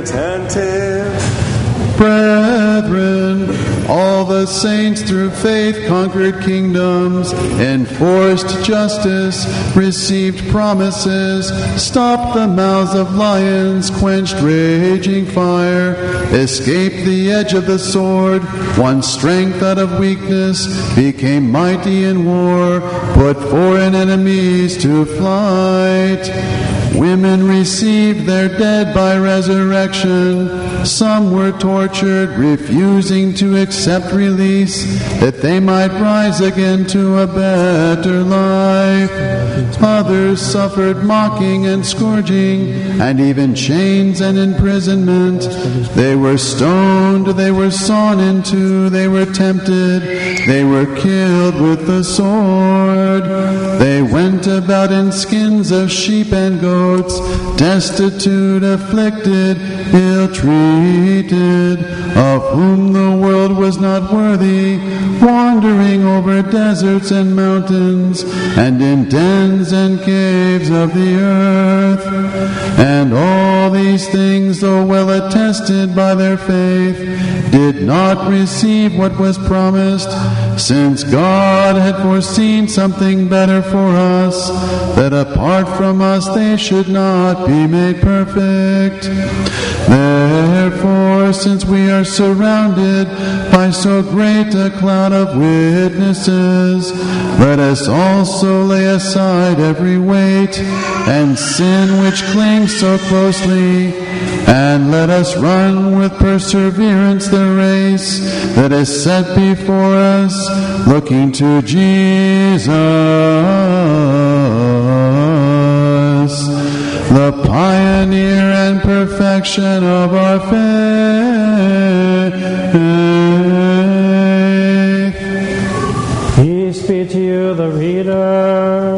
attentive. Brethren, all the saints through faith conquered kingdoms, enforced justice, received promises, stopped the mouths of lions, quenched raging fire, escaped the edge of the sword, won strength out of weakness, became mighty in war, put foreign enemies to flight. Women received their dead by resurrection. Some were tortured, refusing to accept release, that they might rise again to a better life. Others suffered mocking and scourging, and even chains and imprisonment. They were stoned, they were sawn in two, they were tempted, they were killed with the sword. They went about in skins of sheep and goats, destitute, afflicted, ill treated, of whom the world was not worthy, wandering over deserts and mountains, and in dens and caves of the earth. And all these things, though well attested by their faith, did not receive what was promised, since God had foreseen something better for us, that apart from us they should not be made perfect. Therefore, since we are surrounded by so great a cloud of witnesses, let us also lay aside every weight and sin which clings so closely, and let us run with perseverance the race that is set before us, looking to Jesus, the pioneer and perfection of our faith. Peace be to you, the reader.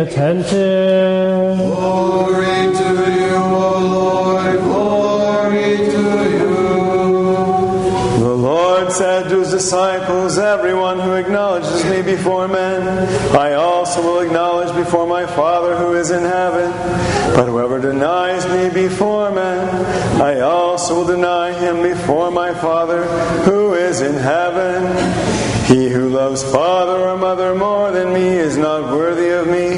Attentive. Glory to you, O Lord, glory to you. The Lord said to his disciples, Everyone who acknowledges me before men, before my Father who is in heaven. But whoever denies me before men, I also will deny him before my Father who is in heaven. He who loves father or mother more than me is not worthy of me,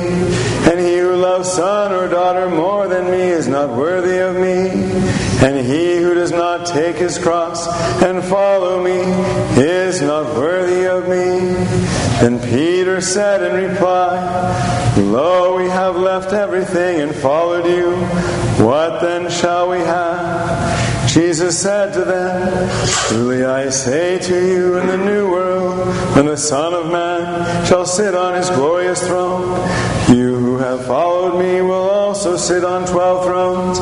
and he who loves son or daughter more than me is not worthy of me. And he who does not take his cross and follow me is not worthy of me. Then Peter said in reply, Lo, we have left everything and followed you. What then shall we have? Jesus said to them, Truly I say to you, in the new world, when the Son of Man shall sit on his glorious throne, you who have followed me will also sit on twelve thrones,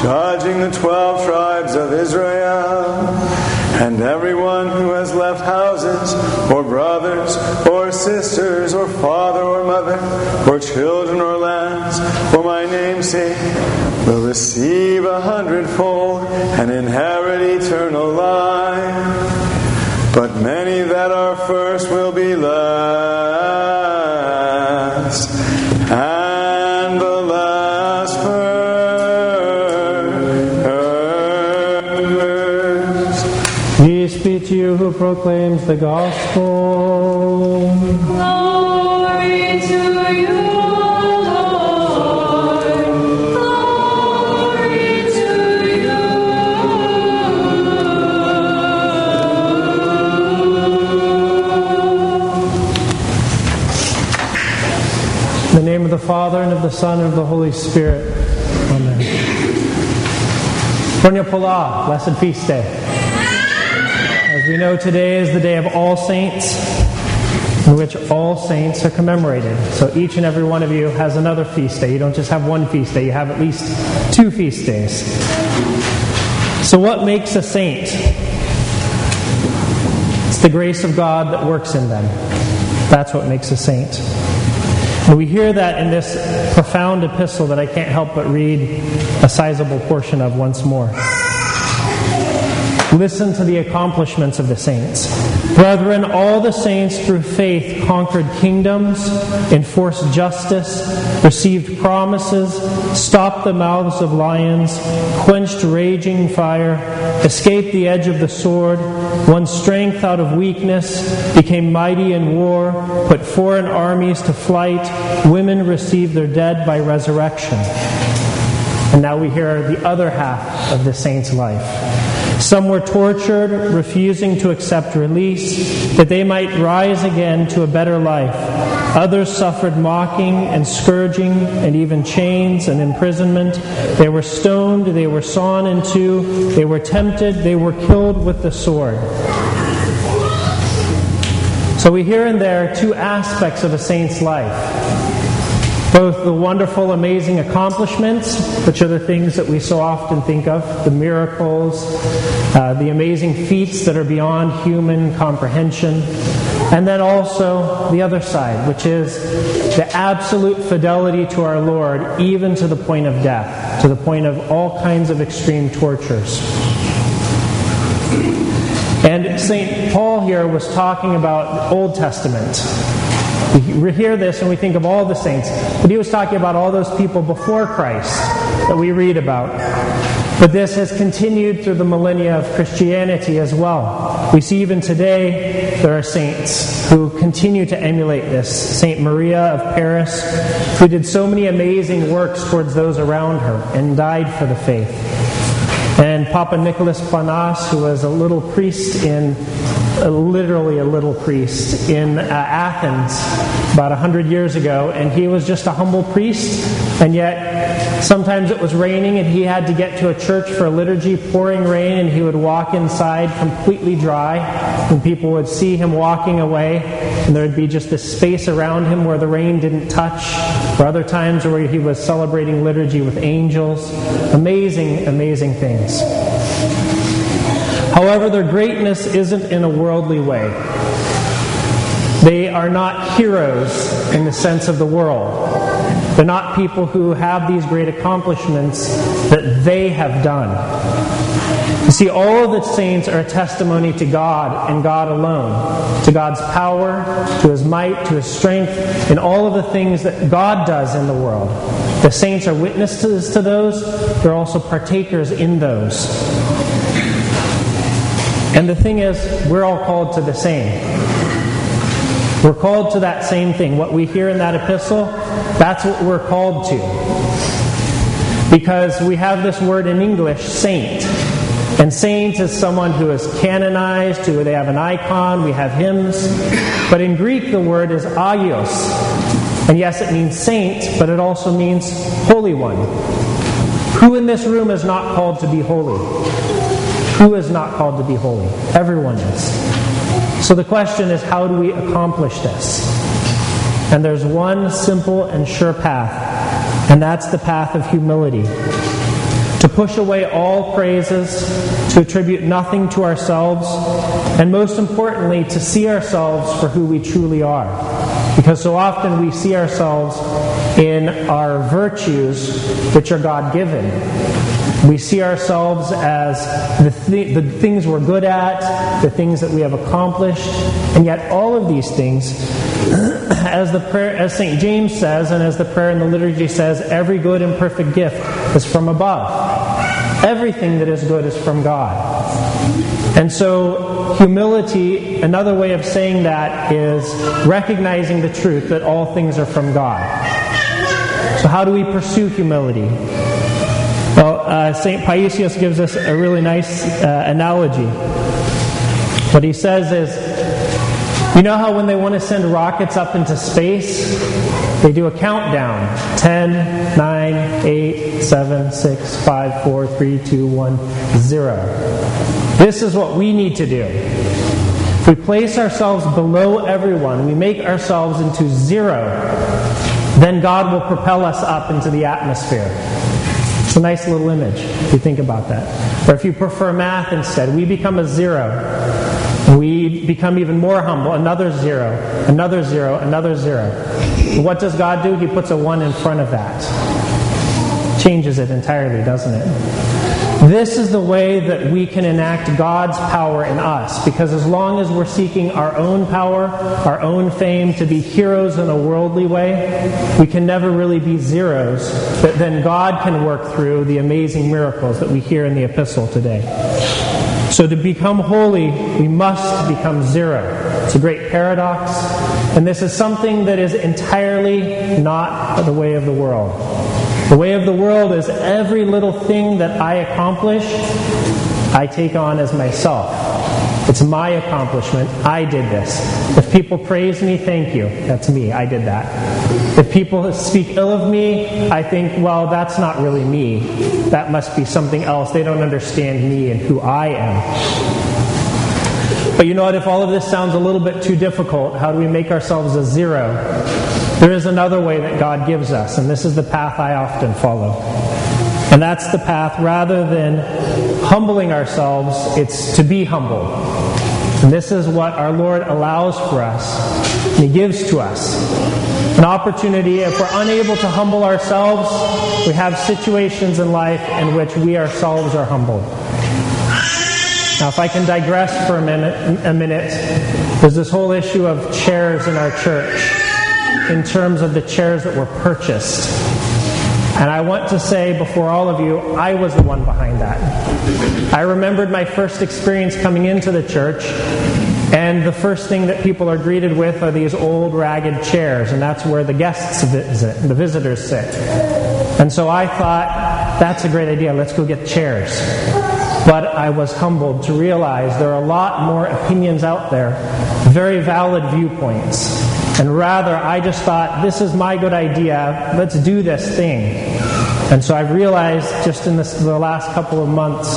judging the twelve tribes of Israel. And everyone who has left houses, or brothers, or sisters, or father, or mother, or children, or lands, for my name's sake, will receive a hundredfold and inherit eternal life. But many that are first will be the gospel. Glory to you. Lord. Glory to you. The name of the Father and of the Son and of the Holy Spirit. Amen. Chronia Polla, blessed feast day. As we know, today is the day of All Saints, in which all saints are commemorated. So each and every one of you has another feast day. You don't just have one feast day, you have at least two feast days. So, what makes a saint? It's the grace of God that works in them. That's what makes a saint. And we hear that in this profound epistle that I can't help but read a sizable portion of once more. Listen to the accomplishments of the saints. Brethren, all the saints through faith conquered kingdoms, enforced justice, received promises, stopped the mouths of lions, quenched raging fire, escaped the edge of the sword, won strength out of weakness, became mighty in war, put foreign armies to flight, women received their dead by resurrection. And now we hear the other half of the saint's life. Some were tortured, refusing to accept release, that they might rise again to a better life. Others suffered mocking and scourging and even chains and imprisonment. They were stoned, they were sawn in two, they were tempted, they were killed with the sword. So we hear in there two aspects of a saint's life both the wonderful, amazing accomplishments, which are the things that we so often think of, the miracles, uh, the amazing feats that are beyond human comprehension, and then also the other side, which is the absolute fidelity to our Lord, even to the point of death, to the point of all kinds of extreme tortures. And St. Paul here was talking about the Old Testament. We hear this and we think of all the saints, but he was talking about all those people before Christ that we read about. But this has continued through the millennia of Christianity as well. We see even today there are saints who continue to emulate this. Saint Maria of Paris, who did so many amazing works towards those around her and died for the faith. And Papa Nicholas Planas, who was a little priest in, literally a little priest in uh, Athens about 100 years ago, and he was just a humble priest, and yet sometimes it was raining and he had to get to a church for a liturgy, pouring rain, and he would walk inside completely dry, and people would see him walking away, and there would be just this space around him where the rain didn't touch, or other times where he was celebrating liturgy with angels. Amazing, amazing things. However, their greatness isn't in a worldly way. They are not heroes in the sense of the world. They're not people who have these great accomplishments that they have done. You see, all of the saints are a testimony to God and God alone, to God's power, to His might, to His strength, and all of the things that God does in the world. The saints are witnesses to those, they're also partakers in those. And the thing is, we're all called to the same. We're called to that same thing. What we hear in that epistle, that's what we're called to. Because we have this word in English, saint. And saint is someone who is canonized, who they have an icon, we have hymns. But in Greek, the word is agios. And yes, it means saint, but it also means holy one. Who in this room is not called to be holy? Who is not called to be holy? Everyone is. So the question is how do we accomplish this? And there's one simple and sure path, and that's the path of humility. To push away all praises, to attribute nothing to ourselves, and most importantly, to see ourselves for who we truly are. Because so often we see ourselves in our virtues, which are God given. We see ourselves as the, th- the things we're good at, the things that we have accomplished, and yet all of these things, as the prayer, as St. James says, and as the prayer in the liturgy says, every good and perfect gift is from above. Everything that is good is from God. And so, humility, another way of saying that is recognizing the truth that all things are from God. So, how do we pursue humility? Uh, St. Paisios gives us a really nice uh, analogy. What he says is, you know how when they want to send rockets up into space, They do a countdown 10, 9, 8, 7, 6, 5, 4, 3, 2, 1, 0. This is what we need to do. If we place ourselves below everyone, we make ourselves into zero, then God will propel us up into the atmosphere. It's a nice little image if you think about that. Or if you prefer math instead, we become a zero. We become even more humble. Another zero, another zero, another zero. What does God do? He puts a one in front of that. Changes it entirely, doesn't it? This is the way that we can enact God's power in us. Because as long as we're seeking our own power, our own fame, to be heroes in a worldly way, we can never really be zeros. But then God can work through the amazing miracles that we hear in the epistle today. So to become holy, we must become zero. It's a great paradox. And this is something that is entirely not the way of the world. The way of the world is every little thing that I accomplish, I take on as myself. It's my accomplishment. I did this. If people praise me, thank you. That's me. I did that. If people speak ill of me, I think, well, that's not really me. That must be something else. They don't understand me and who I am. But you know what? If all of this sounds a little bit too difficult, how do we make ourselves a zero? There is another way that God gives us, and this is the path I often follow. And that's the path, rather than humbling ourselves, it's to be humble. And this is what our Lord allows for us, He gives to us. An opportunity, if we're unable to humble ourselves, we have situations in life in which we ourselves are humbled. Now, if I can digress for a minute, a minute, there's this whole issue of chairs in our church in terms of the chairs that were purchased. And I want to say before all of you, I was the one behind that. I remembered my first experience coming into the church, and the first thing that people are greeted with are these old ragged chairs, and that's where the guests visit, the visitors sit. And so I thought, that's a great idea, let's go get chairs. But I was humbled to realize there are a lot more opinions out there, very valid viewpoints. And rather, I just thought, this is my good idea, let's do this thing. And so I've realized just in this, the last couple of months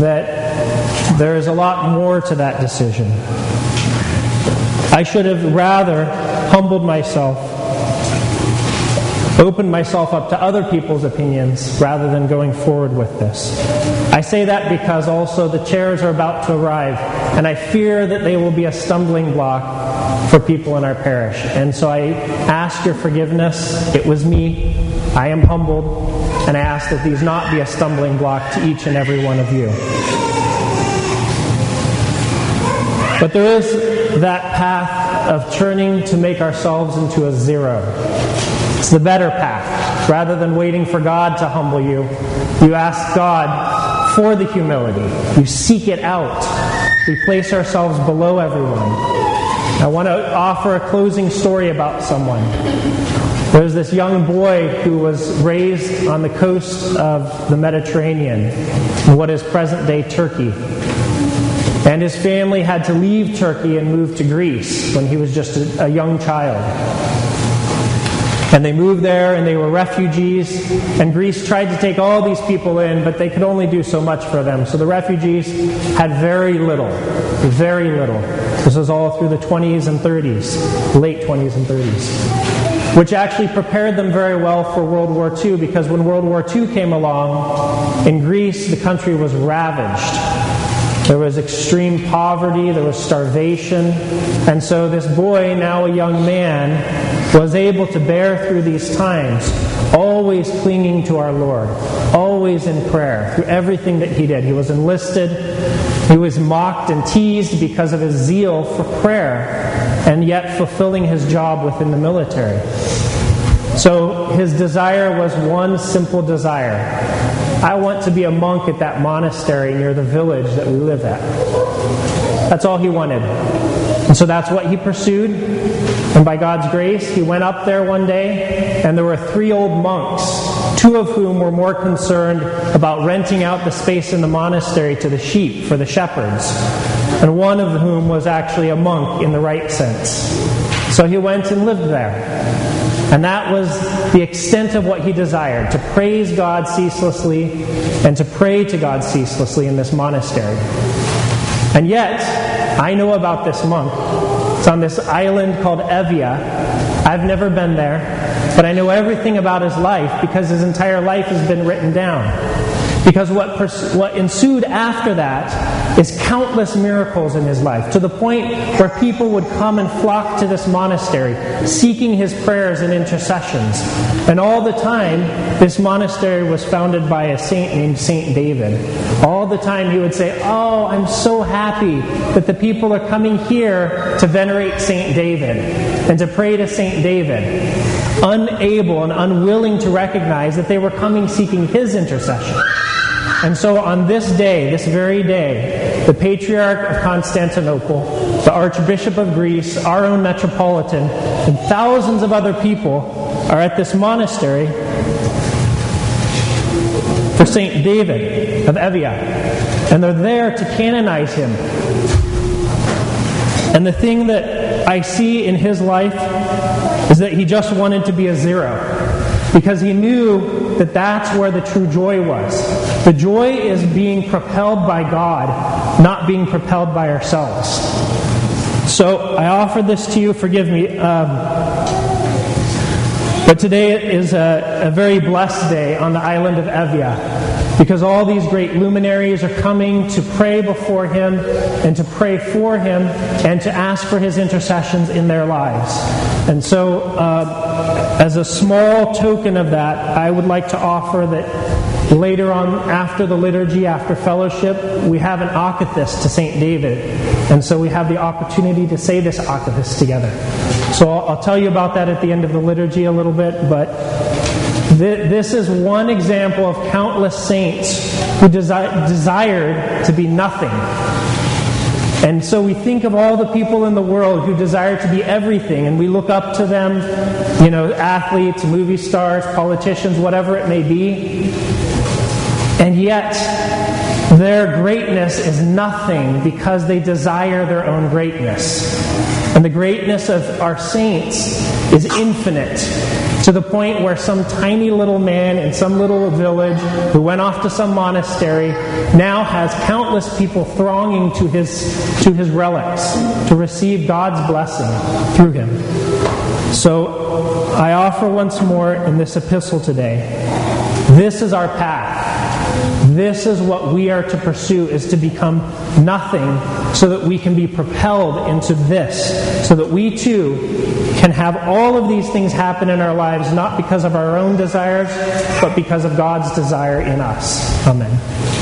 that there is a lot more to that decision. I should have rather humbled myself, opened myself up to other people's opinions rather than going forward with this. I say that because also the chairs are about to arrive, and I fear that they will be a stumbling block for people in our parish. And so I ask your forgiveness. It was me. I am humbled, and I ask that these not be a stumbling block to each and every one of you. But there is that path of turning to make ourselves into a zero. It's the better path. Rather than waiting for God to humble you, you ask God for the humility. You seek it out. We place ourselves below everyone. I want to offer a closing story about someone. There's this young boy who was raised on the coast of the Mediterranean, in what is present day Turkey. And his family had to leave Turkey and move to Greece when he was just a, a young child. And they moved there and they were refugees. And Greece tried to take all these people in, but they could only do so much for them. So the refugees had very little. Very little. This was all through the 20s and 30s, late 20s and 30s. Which actually prepared them very well for World War II because when World War II came along, in Greece, the country was ravaged. There was extreme poverty, there was starvation. And so this boy, now a young man, was able to bear through these times, always clinging to our Lord, always in prayer, through everything that he did. He was enlisted, he was mocked and teased because of his zeal for prayer, and yet fulfilling his job within the military. So his desire was one simple desire I want to be a monk at that monastery near the village that we live at. That's all he wanted. And so that's what he pursued. And by God's grace, he went up there one day, and there were three old monks, two of whom were more concerned about renting out the space in the monastery to the sheep for the shepherds, and one of whom was actually a monk in the right sense. So he went and lived there. And that was the extent of what he desired to praise God ceaselessly and to pray to God ceaselessly in this monastery. And yet, I know about this monk. It's on this island called Evia. I've never been there, but I know everything about his life because his entire life has been written down. Because what, pers- what ensued after that is countless miracles in his life, to the point where people would come and flock to this monastery, seeking his prayers and intercessions. And all the time, this monastery was founded by a saint named Saint David. All the time, he would say, Oh, I'm so happy that the people are coming here to venerate Saint David and to pray to Saint David, unable and unwilling to recognize that they were coming seeking his intercession. And so on this day, this very day, the Patriarch of Constantinople, the Archbishop of Greece, our own Metropolitan, and thousands of other people are at this monastery for St. David of Evia. And they're there to canonize him. And the thing that I see in his life is that he just wanted to be a zero because he knew that that's where the true joy was. The joy is being propelled by God, not being propelled by ourselves. So I offer this to you, forgive me. Um, but today is a, a, very blessed day on the island of Evia because all these great luminaries are coming to pray before him and to pray for him and to ask for his intercessions in their lives. And so, uh, as a small token of that, I would like to offer that later on, after the liturgy, after fellowship, we have an akathist to St. David. And so we have the opportunity to say this akathist together. So I'll, I'll, tell you about that at the end of the liturgy a little bit, but this is one example of countless saints who desi- desired to be nothing. And so we think of all the people in the world who desire to be everything, and we look up to them, you know, athletes, movie stars, politicians, whatever it may be. And yet, their greatness is nothing because they desire their own greatness. And the greatness of our saints is infinite to the point where some tiny little man in some little village who went off to some monastery now has countless people thronging to his, to his relics to receive God's blessing through him. So I offer once more in this epistle today this is our path. This is what we are to pursue is to become nothing so that we can be propelled into this, so that we too can have all of these things happen in our lives not because of our own desires, but because of God's desire in us. Amen.